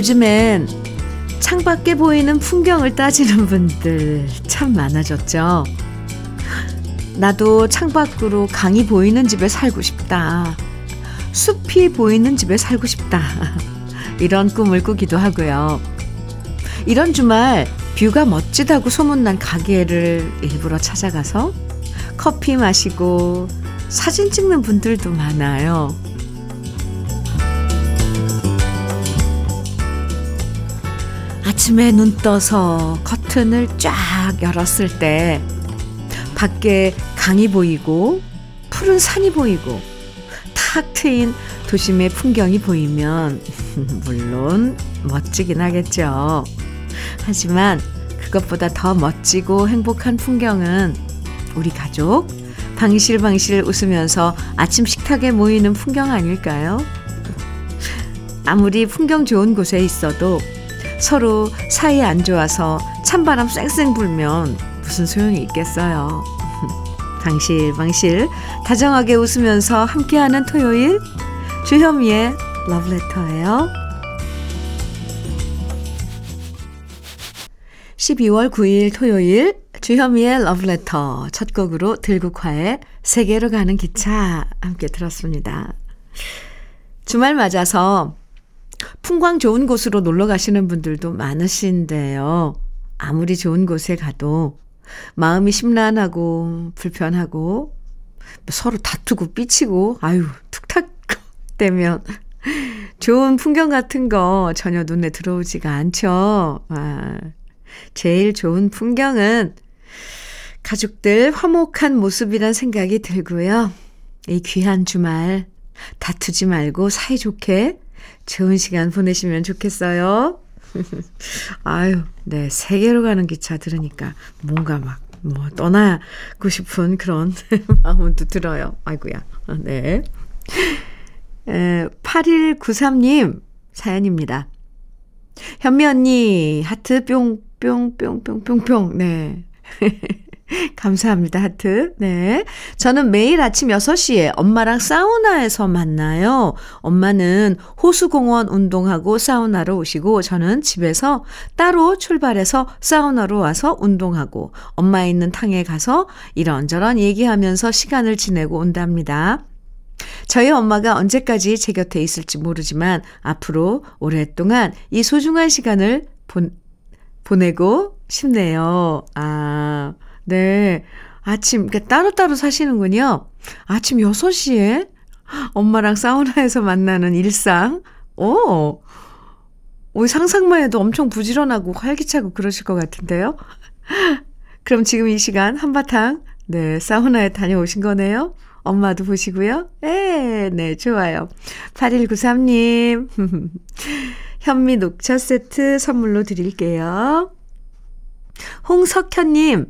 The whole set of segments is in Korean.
요즘엔 창밖에 보이는 풍경을 따지는 분들 참 많아졌죠. 나도 창밖으로 강이 보이는 집에 살고 싶다. 숲이 보이는 집에 살고 싶다. 이런 꿈을 꾸기도 하고요. 이런 주말 뷰가 멋지다고 소문난 가게를 일부러 찾아가서 커피 마시고 사진 찍는 분들도 많아요. 아침에 눈 떠서 커튼을 쫙 열었을 때 밖에 강이 보이고 푸른 산이 보이고 탁 트인 도심의 풍경이 보이면 물론 멋지긴 하겠죠. 하지만 그것보다 더 멋지고 행복한 풍경은 우리 가족 방실방실 웃으면서 아침 식탁에 모이는 풍경 아닐까요? 아무리 풍경 좋은 곳에 있어도 서로 사이 안 좋아서 찬바람 쌩쌩 불면 무슨 소용이 있겠어요. 방실방실 다정하게 웃으면서 함께하는 토요일 주현미의 러브레터예요. 12월 9일 토요일 주현미의 러브레터 첫 곡으로 들국화의 세계로 가는 기차 함께 들었습니다. 주말 맞아서 풍광 좋은 곳으로 놀러 가시는 분들도 많으신데요. 아무리 좋은 곳에 가도 마음이 심란하고 불편하고 서로 다투고 삐치고 아유 툭탁 되면 좋은 풍경 같은 거 전혀 눈에 들어오지가 않죠. 아, 제일 좋은 풍경은 가족들 화목한 모습이란 생각이 들고요. 이 귀한 주말 다투지 말고 사이좋게 좋은 시간 보내시면 좋겠어요. 아유, 네. 세계로 가는 기차 들으니까 뭔가 막, 뭐, 떠나고 싶은 그런 마음도 들어요. 아이고야. 네. 에, 8193님 사연입니다. 현미 언니, 하트 뿅, 뿅, 뿅, 뿅, 뿅, 뿅. 네. 감사합니다. 하트. 네. 저는 매일 아침 6시에 엄마랑 사우나에서 만나요. 엄마는 호수공원 운동하고 사우나로 오시고 저는 집에서 따로 출발해서 사우나로 와서 운동하고 엄마 있는 탕에 가서 이런저런 얘기하면서 시간을 지내고 온답니다. 저희 엄마가 언제까지 제 곁에 있을지 모르지만 앞으로 오랫동안 이 소중한 시간을 본, 보내고 싶네요. 아. 네. 아침, 그러니까 따로따로 사시는군요. 아침 6시에 엄마랑 사우나에서 만나는 일상. 오! 오, 상상만 해도 엄청 부지런하고 활기차고 그러실 것 같은데요. 그럼 지금 이 시간 한바탕, 네, 사우나에 다녀오신 거네요. 엄마도 보시고요. 네, 네, 좋아요. 8193님. 현미 녹차 세트 선물로 드릴게요. 홍석현님,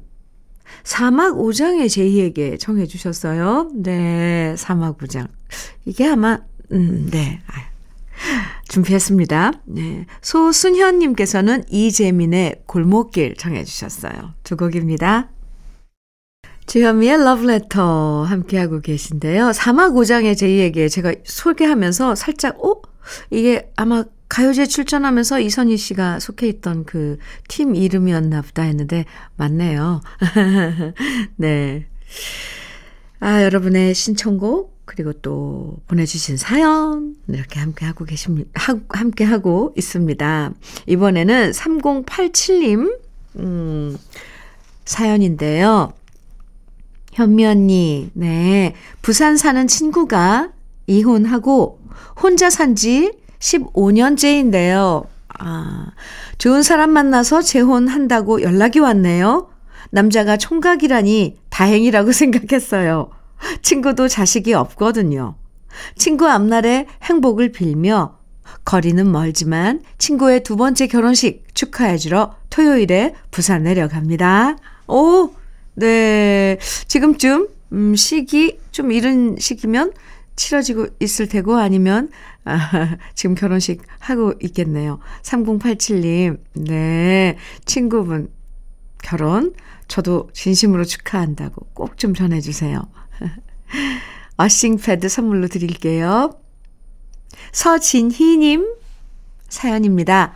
사막 오장의 제이에게 청해 주셨어요. 네, 사막 오장. 이게 아마, 음, 네. 준비했습니다. 네. 소순현님께서는 이재민의 골목길 청해 주셨어요. 두 곡입니다. 주현미의 러브레터 함께하고 계신데요. 사막 오장의 제이에게 제가 소개하면서 살짝, 어? 이게 아마 가요제 출전하면서 이선희 씨가 속해 있던 그 팀 이름이었나 보다 했는데 맞네요. 네. 아, 여러분의 신청곡 그리고 또 보내주신 사연 이렇게 함께 하고 계십니다. 함께 하고 있습니다. 이번에는 3087님 음, 사연인데요. 현미 언니, 네. 부산 사는 친구가 이혼하고 혼자 산지 15년째인데요. 아, 좋은 사람 만나서 재혼한다고 연락이 왔네요. 남자가 총각이라니 다행이라고 생각했어요. 친구도 자식이 없거든요. 친구 앞날에 행복을 빌며 거리는 멀지만 친구의 두 번째 결혼식 축하해주러 토요일에 부산 내려갑니다. 오, 네. 지금쯤, 음, 시기, 좀 이른 시기면 치러지고 있을 테고 아니면 아, 지금 결혼식 하고 있겠네요. 3087님, 네. 친구분 결혼 저도 진심으로 축하한다고 꼭 좀 전해주세요. 어싱 패드 선물로 드릴게요. 서진희님, 사연입니다.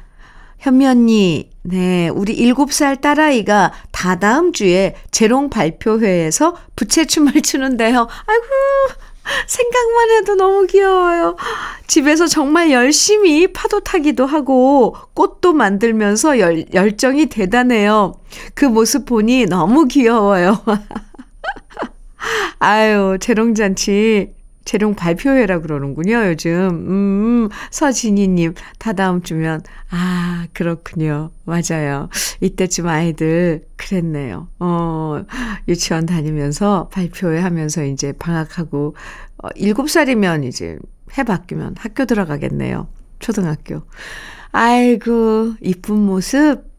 현미 언니, 네, 우리 7살 딸아이가 다다음 주에 재롱 발표회에서 부채춤을 추는데요. 아이고, 생각만 해도 너무 귀여워요. 집에서 정말 열심히 파도 타기도 하고 꽃도 만들면서 열, 열정이 대단해요. 그 모습 보니 너무 귀여워요. 아유, 재롱잔치 재롱 발표회라 그러는군요, 요즘. 음, 서진희님, 다다음 주면, 아, 그렇군요. 맞아요. 이때쯤 아이들 그랬네요. 어, 유치원 다니면서 발표회 하면서 이제 방학하고, 어, 7살이면 이제 해 바뀌면 학교 들어가겠네요. 초등학교. 아이고, 이쁜 모습.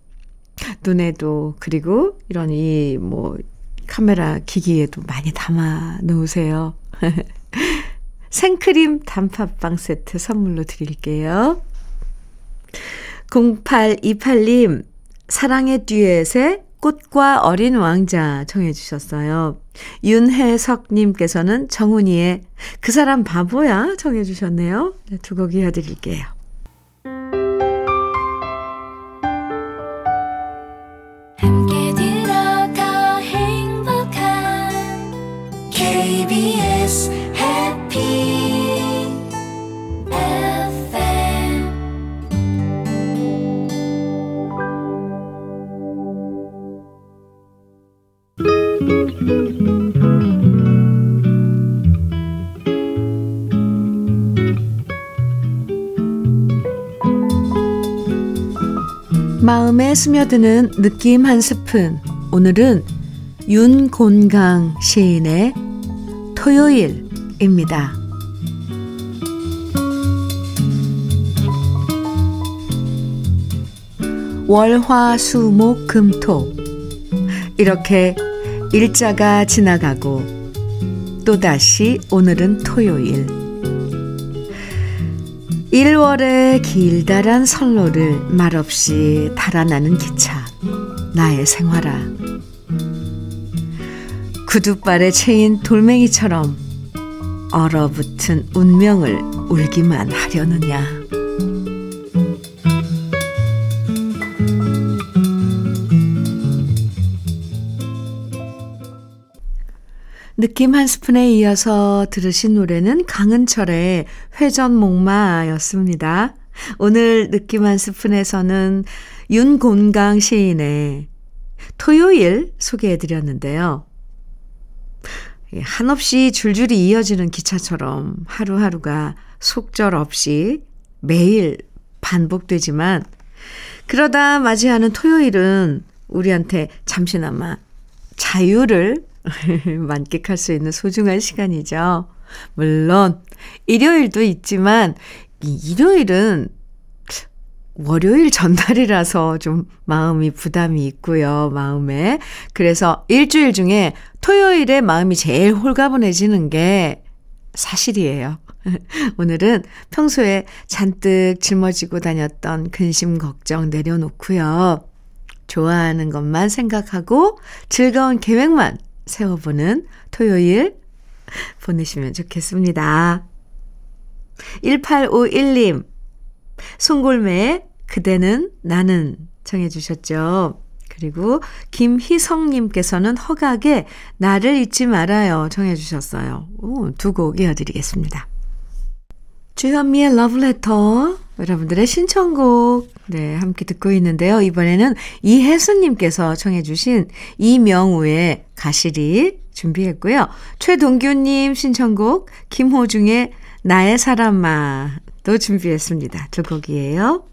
눈에도, 그리고 이런 이, 뭐, 카메라 기기에도 많이 담아 놓으세요. 생크림 단팥빵 세트 선물로 드릴게요. 0828님, 사랑의 듀엣의 꽃과 어린 왕자 청해 주셨어요. 윤혜석님께서는 정훈이의 그 사람 바보야 청해 주셨네요. 네, 두곡 이어드릴게요. 마음에 스며드는 느낌 한 스푼. 오늘은 윤곤강 시인의 토요일입니다. 월화수목 금토 이렇게 일자가 지나가고 또다시 오늘은 토요일 1월의 길다란 선로를 말없이 달아나는 기차 나의 생활아. 구두발에 채인 돌멩이처럼 얼어붙은 운명을 울기만 하려느냐 느낌 한 스푼에 이어서 들으신 노래는 강은철의 회전목마였습니다. 오늘 느낌 한 스푼에서는 윤곤강 시인의 토요일 소개해 드렸는데요. 한없이 줄줄이 이어지는 기차처럼 하루하루가 속절 없이 매일 반복되지만 그러다 맞이하는 토요일은 우리한테 잠시나마 자유를 만끽할 수 있는 소중한 시간이죠. 물론, 일요일도 있지만, 이 일요일은 월요일 전날이라서 좀 마음이 부담이 있고요, 마음에. 그래서 일주일 중에 토요일에 마음이 제일 홀가분해지는 게 사실이에요. 오늘은 평소에 잔뜩 짊어지고 다녔던 근심 걱정 내려놓고요. 좋아하는 것만 생각하고 즐거운 계획만 세워보는 토요일 보내시면 좋겠습니다. 1851님, 송골매의 그대는 나는 청해 주셨죠. 그리고 김희성님께서는 허각에 나를 잊지 말아요 청해 주셨어요. 두 곡 이어드리겠습니다. 주현미의 러브레터 여러분들의 신청곡 네 함께 듣고 있는데요. 이번에는 이혜수님께서 청해 주신 이명우의 가시리 준비했고요. 최동규님 신청곡 김호중의 나의 사람아도 준비했습니다. 두 곡이에요.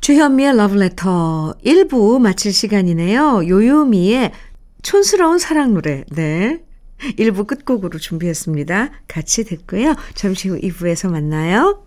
주현미의 러브레터 1부 마칠 시간이네요. 요요미의 촌스러운 사랑 노래 네 1부 끝곡으로 준비했습니다. 같이 듣고요. 잠시 후 2부에서 만나요.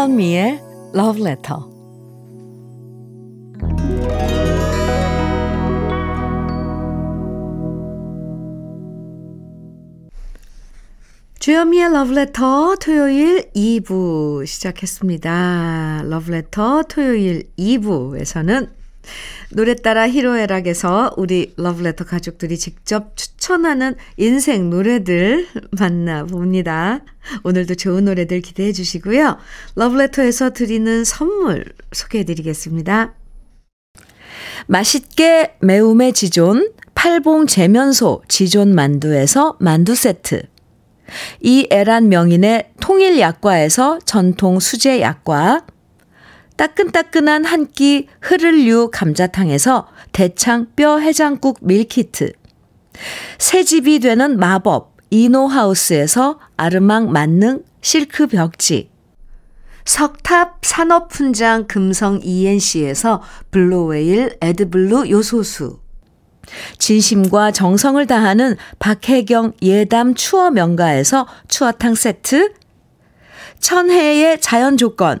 주현미의 Love Letter. 주현미의 Letter 토요일 2부 시작했습니다. Letter 토요일 2부에서는 노래 따라 히로에락에서 우리 러브레터 가족들이 직접 추천하는 인생 노래들 만나봅니다. 오늘도 좋은 노래들 기대해 주시고요. 러브레터에서 드리는 선물 소개해 드리겠습니다. 맛있게 매움의 지존 팔봉 재면소 지존 만두에서 만두 세트 이 애란 명인의 통일 약과에서 전통 수제 약과 따끈따끈한 한 끼 흐를류 감자탕에서 대창 뼈 해장국 밀키트. 새 집이 되는 마법 이노하우스에서 아르망 만능 실크 벽지. 석탑 산업훈장 금성 ENC에서 블루웨일 에드블루 요소수. 진심과 정성을 다하는 박혜경 예담 추어 명가에서 추어탕 세트. 천혜의 자연 조건,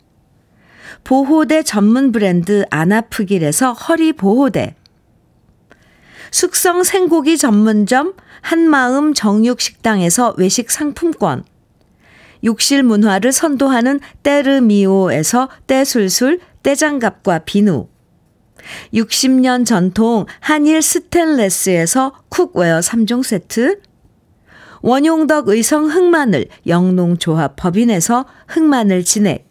보호대 전문 브랜드 아나프길에서 허리 보호대, 숙성 생고기 전문점 한마음 정육식당에서 외식 상품권, 욕실 문화를 선도하는 때르미오에서 때술술 때장갑과 비누, 60년 전통 한일 스텐레스에서 cookware 3종 세트, 원용덕 의성 흑마늘 영농조합 법인에서 흑마늘 진액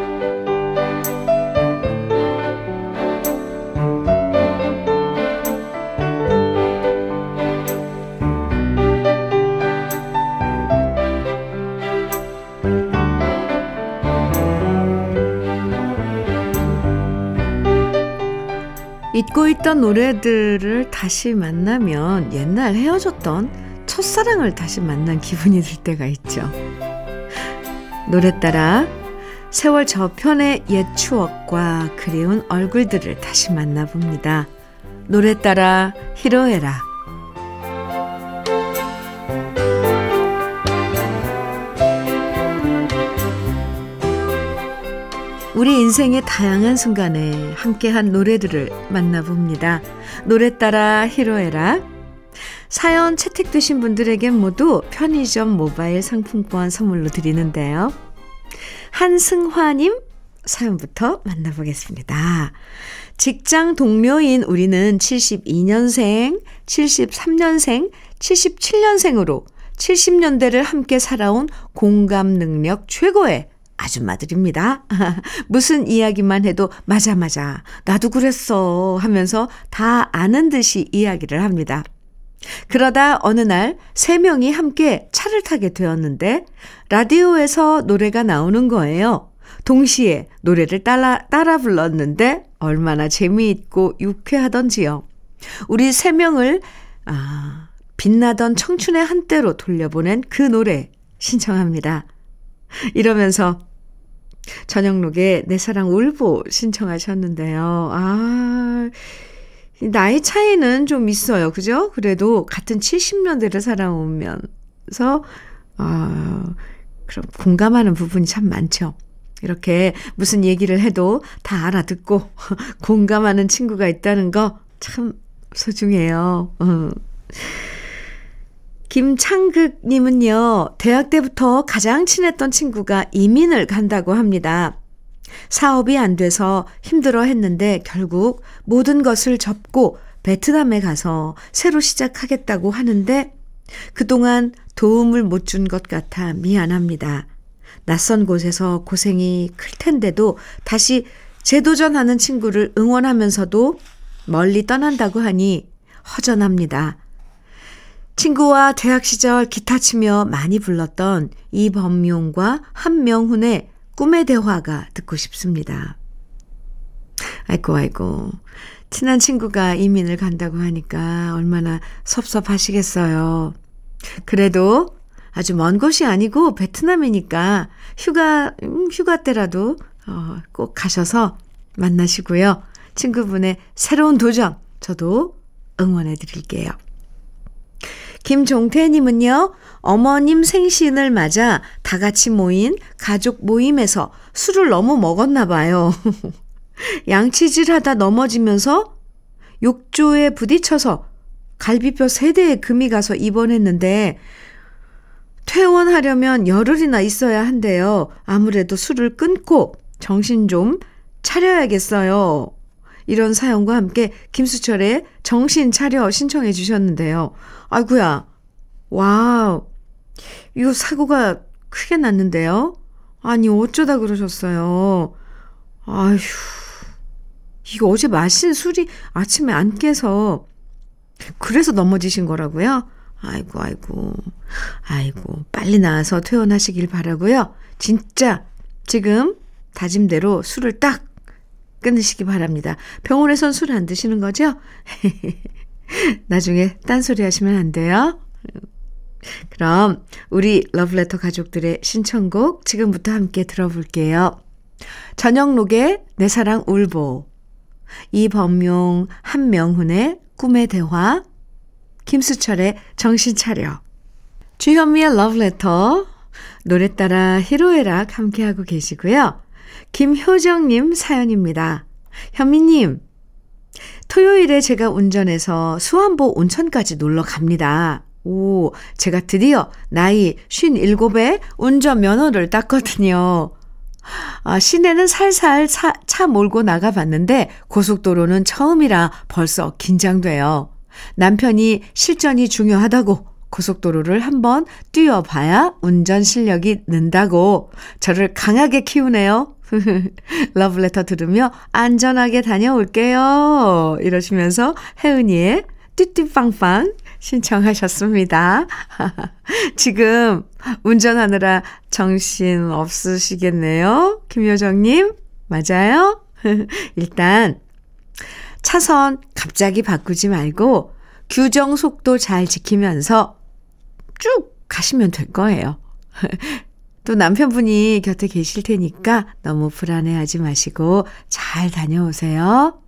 잊고 있던 노래들을 다시 만나면 옛날 헤어졌던 첫사랑을 다시 만난 기분이 들 때가 있죠. 노래 따라 세월 저편의 옛 추억과 그리운 얼굴들을 다시 만나봅니다. 노래 따라 히로에라. 우리 인생의 다양한 순간에 함께한 노래들을 만나봅니다. 노래 따라 히로에라. 사연 채택되신 분들에게 모두 편의점 모바일 상품권 선물로 드리는데요. 한승화님 사연부터 만나보겠습니다. 직장 동료인 우리는 72년생, 73년생, 77년생으로 70년대를 함께 살아온 공감 능력 최고의 아줌마들입니다. 무슨 이야기만 해도 맞아 맞아 나도 그랬어 하면서 다 아는 듯이 이야기를 합니다. 그러다 어느 날 세 명이 함께 차를 타게 되었는데 라디오에서 노래가 나오는 거예요. 동시에 노래를 따라, 따라 불렀는데 얼마나 재미있고 유쾌하던지요. 우리 세 명을 아, 빛나던 청춘의 한때로 돌려보낸 그 노래 신청합니다. 이러면서 저녁록에 내 사랑 울보 신청하셨는데요. 아, 나이 차이는 좀 있어요. 그죠? 그래도 같은 70년대를 살아오면서, 아, 그럼 공감하는 부분이 참 많죠. 이렇게 무슨 얘기를 해도 다 알아듣고 공감하는 친구가 있다는 거 참 소중해요. 어. 김창극님은요, 대학 때부터 가장 친했던 친구가 이민을 간다고 합니다. 사업이 안 돼서 힘들어 했는데 결국 모든 것을 접고 베트남에 가서 새로 시작하겠다고 하는데 그동안 도움을 못 준 것 같아 미안합니다. 낯선 곳에서 고생이 클 텐데도 다시 재도전하는 친구를 응원하면서도 멀리 떠난다고 하니 허전합니다. 친구와 대학 시절 기타 치며 많이 불렀던 이범용과 한명훈의 꿈의 대화가 듣고 싶습니다. 아이고, 아이고. 친한 친구가 이민을 간다고 하니까 얼마나 섭섭하시겠어요. 그래도 아주 먼 곳이 아니고 베트남이니까 휴가, 음, 휴가 때라도 어, 꼭 가셔서 만나시고요. 친구분의 새로운 도전 저도 응원해 드릴게요. 김종태님은요, 어머님 생신을 맞아 다 같이 모인 가족 모임에서 술을 너무 먹었나 봐요. 양치질 하다 넘어지면서 욕조에 부딪혀서 갈비뼈 세대에 금이 가서 입원했는데 퇴원하려면 열흘이나 있어야 한대요. 아무래도 술을 끊고 정신 좀 차려야겠어요. 이런 사연과 함께 김수철의 정신 차려 신청해 주셨는데요. 아이구야 와우. 이거 사고가 크게 났는데요. 아니, 어쩌다 그러셨어요. 아휴. 이거 어제 마신 술이 아침에 안 깨서, 그래서 넘어지신 거라고요? 아이고, 아이고. 아이고, 빨리 나와서 퇴원하시길 바라고요. 진짜, 지금 다짐대로 술을 딱 끊으시기 바랍니다. 병원에선 술 안 드시는 거죠? 나중에 딴소리 하시면 안 돼요. 그럼 우리 러브레터 가족들의 신청곡 지금부터 함께 들어볼게요. 전영록의 내 사랑 울보, 이범용, 한명훈의 꿈의 대화, 김수철의 정신 차려, 주현미의 러브레터, 노래 따라 히로에락 함께하고 계시고요. 김효정님 사연입니다. 현미님, 토요일에 제가 운전해서 수안보 온천까지 놀러 갑니다. 오, 제가 드디어 나이 57에 운전 면허를 땄거든요. 아, 시내는 살살 차, 차 몰고 나가 봤는데 고속도로는 처음이라 벌써 긴장돼요. 남편이 실전이 중요하다고 고속도로를 한번 뛰어봐야 운전 실력이 는다고 저를 강하게 키우네요. 러브레터 들으며 안전하게 다녀올게요. 이러시면서 혜은이의 띠띠빵빵 신청하셨습니다. 지금 운전하느라 정신 없으시겠네요. 김효정님, 맞아요? 일단, 차선 갑자기 바꾸지 말고 규정 속도 잘 지키면서 쭉 가시면 될 거예요. 또 남편분이 곁에 계실 테니까 너무 불안해하지 마시고 잘 다녀오세요.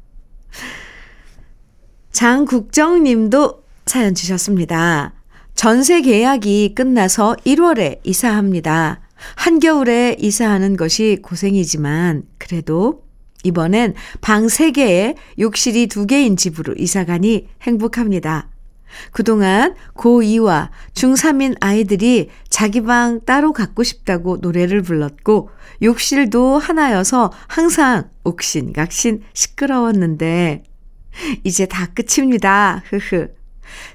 장국정 님도 사연 주셨습니다. 전세 계약이 끝나서 1월에 이사합니다. 한겨울에 이사하는 것이 고생이지만 그래도 이번엔 방 3개에 욕실이 2개인 집으로 이사가니 행복합니다. 그동안 고2와 중3인 아이들이 자기 방 따로 갖고 싶다고 노래를 불렀고 욕실도 하나여서 항상 옥신각신 시끄러웠는데 이제 다 끝입니다. 흐흐.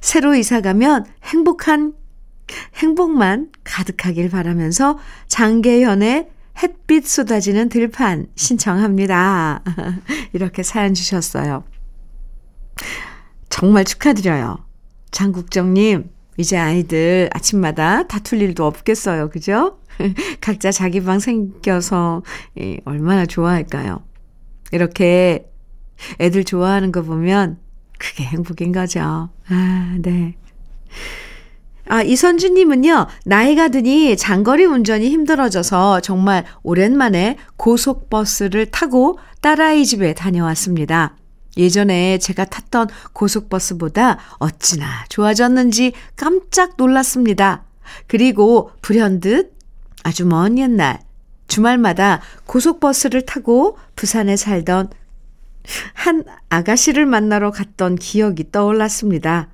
새로 이사 가면 행복한 행복만 가득하길 바라면서 장계현의 햇빛 쏟아지는 들판 신청합니다. 이렇게 사연 주셨어요. 정말 축하드려요. 장국정님, 이제 아이들 아침마다 다툴 일도 없겠어요. 그죠? 각자 자기 방 생겨서 얼마나 좋아할까요? 이렇게 애들 좋아하는 거 보면 그게 행복인 거죠. 아, 네. 아, 이선주님은요, 나이가 드니 장거리 운전이 힘들어져서 정말 오랜만에 고속버스를 타고 딸아이 집에 다녀왔습니다. 예전에 제가 탔던 고속버스보다 어찌나 좋아졌는지 깜짝 놀랐습니다. 그리고 불현듯 아주 먼 옛날 주말마다 고속버스를 타고 부산에 살던 한 아가씨를 만나러 갔던 기억이 떠올랐습니다.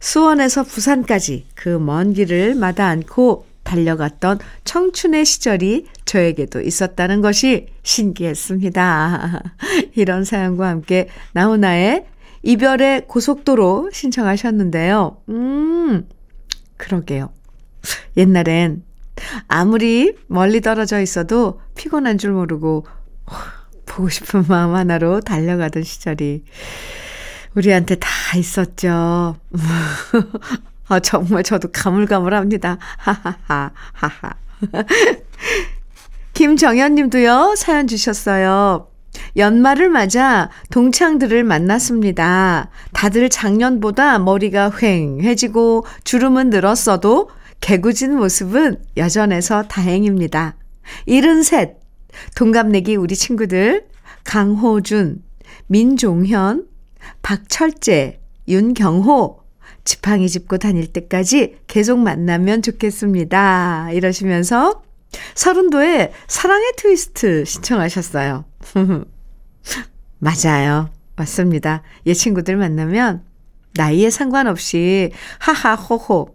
수원에서 부산까지 그 먼 길을 마다 않고 달려갔던 청춘의 시절이 저에게도 있었다는 것이 신기했습니다. 이런 사연과 함께 나훈아의 이별의 고속도로 신청하셨는데요. 음, 그러게요. 옛날엔 아무리 멀리 떨어져 있어도 피곤한 줄 모르고 보고 싶은 마음 하나로 달려가던 시절이 우리한테 다 있었죠. 아, 정말 저도 가물가물합니다. 하하하, 하하. 김정현 님도요, 사연 주셨어요. 연말을 맞아 동창들을 만났습니다. 다들 작년보다 머리가 휑해지고 주름은 늘었어도 개구진 모습은 여전해서 다행입니다. 73 동갑내기 우리 친구들 강호준, 민종현, 박철재, 윤경호 지팡이 짚고 다닐 때까지 계속 만나면 좋겠습니다. 이러시면서 서른도에 사랑의 트위스트 신청하셨어요. 맞아요. 맞습니다. 얘 친구들 만나면 나이에 상관없이 하하호호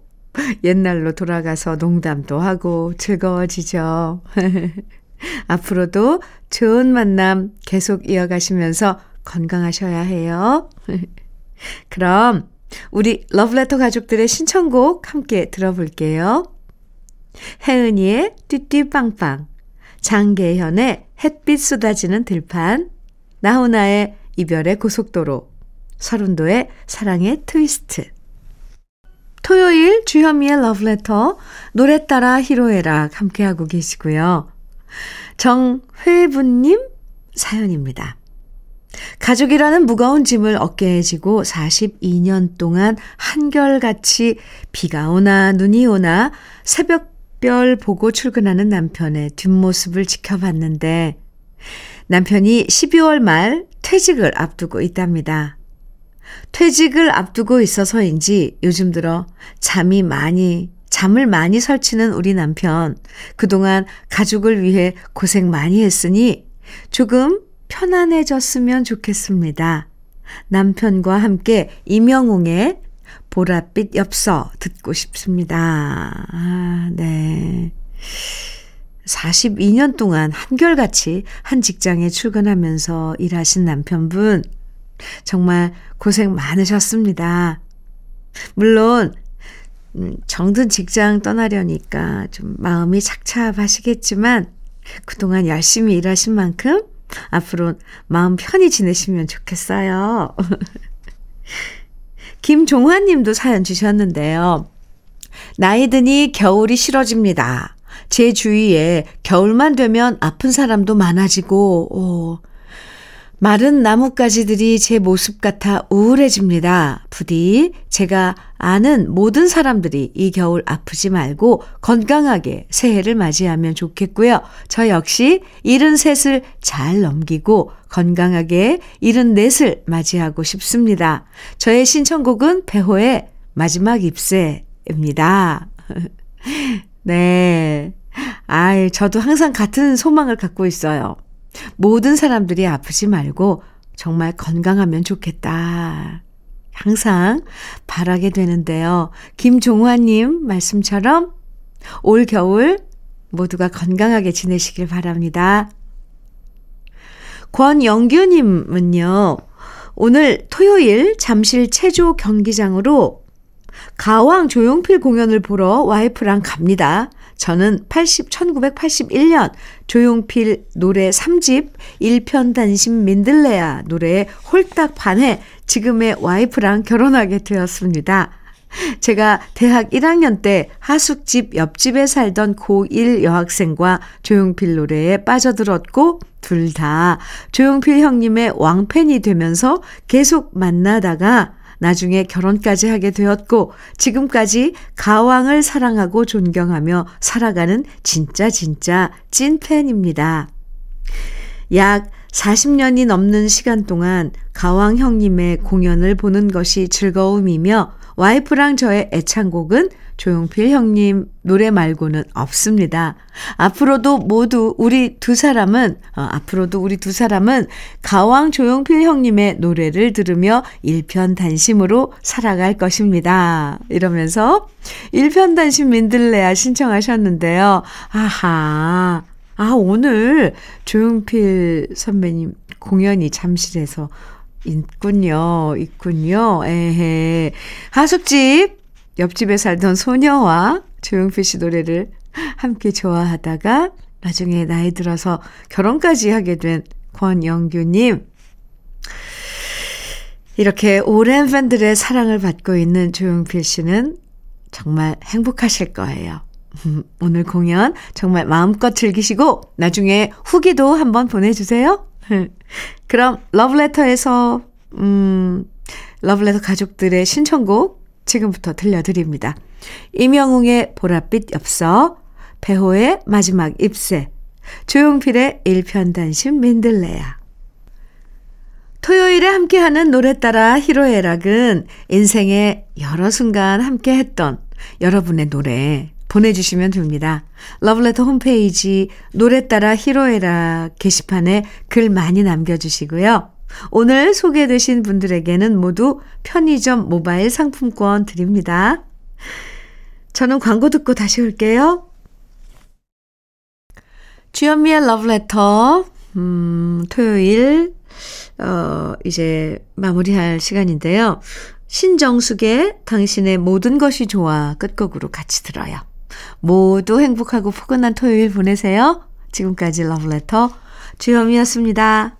옛날로 돌아가서 농담도 하고 즐거워지죠. 앞으로도 좋은 만남 계속 이어가시면서 건강하셔야 해요. 그럼 우리 러브레터 가족들의 신청곡 함께 들어볼게요. 혜은이의 띠띠빵빵, 장계현의 햇빛 쏟아지는 들판, 나훈아의 이별의 고속도로, 서른도의 사랑의 트위스트. 토요일 주현미의 러브레터, 노래 따라 히로에락 함께하고 계시고요. 정회부님 사연입니다. 가족이라는 무거운 짐을 어깨에 지고 42년 동안 한결같이 비가 오나 눈이 오나 새벽별 보고 출근하는 남편의 뒷모습을 지켜봤는데 남편이 12월 말 퇴직을 앞두고 있답니다. 퇴직을 앞두고 있어서인지 요즘 들어 잠이 많이 잠을 많이 설치는 우리 남편. 그동안 가족을 위해 고생 많이 했으니 조금 편안해졌으면 좋겠습니다. 남편과 함께 이명웅의 보랏빛 엽서 듣고 싶습니다. 아, 네. 42년 동안 한결같이 한 직장에 출근하면서 일하신 남편분, 정말 고생 많으셨습니다. 물론, 음, 정든 직장 떠나려니까 좀 마음이 착잡하시겠지만 그동안 열심히 일하신 만큼 앞으로 마음 편히 지내시면 좋겠어요. 김종환 님도 사연 주셨는데요. 나이 드니 겨울이 싫어집니다. 제 주위에 겨울만 되면 아픈 사람도 많아지고, 오, 마른 나뭇가지들이 제 모습 같아 우울해집니다. 부디 제가 아는 모든 사람들이 이 겨울 아프지 말고 건강하게 새해를 맞이하면 좋겠고요. 저 역시 73을 잘 넘기고 건강하게 74을 맞이하고 싶습니다. 저의 신청곡은 배호의 마지막 입새입니다. 네. 아이, 저도 항상 같은 소망을 갖고 있어요. 모든 사람들이 아프지 말고 정말 건강하면 좋겠다. 항상 바라게 되는데요. 김종화님 말씀처럼 올 겨울 모두가 건강하게 지내시길 바랍니다. 권영규님은요, 오늘 토요일 잠실 체조 경기장으로 가왕 조용필 공연을 보러 와이프랑 갑니다. 저는 80, 1981년 조용필 노래 3집 1편 단심 민들레야 노래에 홀딱 반해 지금의 와이프랑 결혼하게 되었습니다. 제가 대학 1학년 때 하숙집 옆집에 살던 고1 여학생과 조용필 노래에 빠져들었고 둘 다 조용필 형님의 왕팬이 되면서 계속 만나다가 나중에 결혼까지 하게 되었고 지금까지 가왕을 사랑하고 존경하며 살아가는 진짜 진짜 찐팬입니다. 약 40년이 넘는 시간 동안 가왕 형님의 공연을 보는 것이 즐거움이며 와이프랑 저의 애창곡은 조용필 형님 노래 말고는 없습니다. 앞으로도 모두 우리 두 사람은, 어, 앞으로도 우리 두 사람은 가왕 조용필 형님의 노래를 들으며 일편단심으로 살아갈 것입니다. 이러면서 일편단심 민들레야 신청하셨는데요. 아하. 아, 오늘 조용필 선배님 공연이 잠실에서 있군요. 있군요. 에헤. 하숙집 옆집에 살던 소녀와 조용필 씨 노래를 함께 좋아하다가 나중에 나이 들어서 결혼까지 하게 된 권영규님. 이렇게 오랜 팬들의 사랑을 받고 있는 조용필 씨는 정말 행복하실 거예요. 오늘 공연 정말 마음껏 즐기시고 나중에 후기도 한번 보내주세요. 그럼 러브레터에서 음, 러브레터 가족들의 신청곡 지금부터 들려드립니다. 임영웅의 보랏빛 엽서, 배호의 마지막 잎새, 조용필의 일편단심 민들레야. 토요일에 함께하는 노래 따라 히로에락은 인생의 여러 순간 함께했던 여러분의 노래 보내주시면 됩니다. 러브레터 홈페이지 노래 따라 히로에락 게시판에 글 많이 남겨주시고요. 오늘 소개되신 분들에게는 모두 편의점 모바일 상품권 드립니다. 저는 광고 듣고 다시 올게요. 주현미의 러브레터, 음, 토요일, 어, 이제 마무리할 시간인데요. 신정숙의 당신의 모든 것이 좋아 끝곡으로 같이 들어요. 모두 행복하고 포근한 토요일 보내세요. 지금까지 러브레터 주현미였습니다.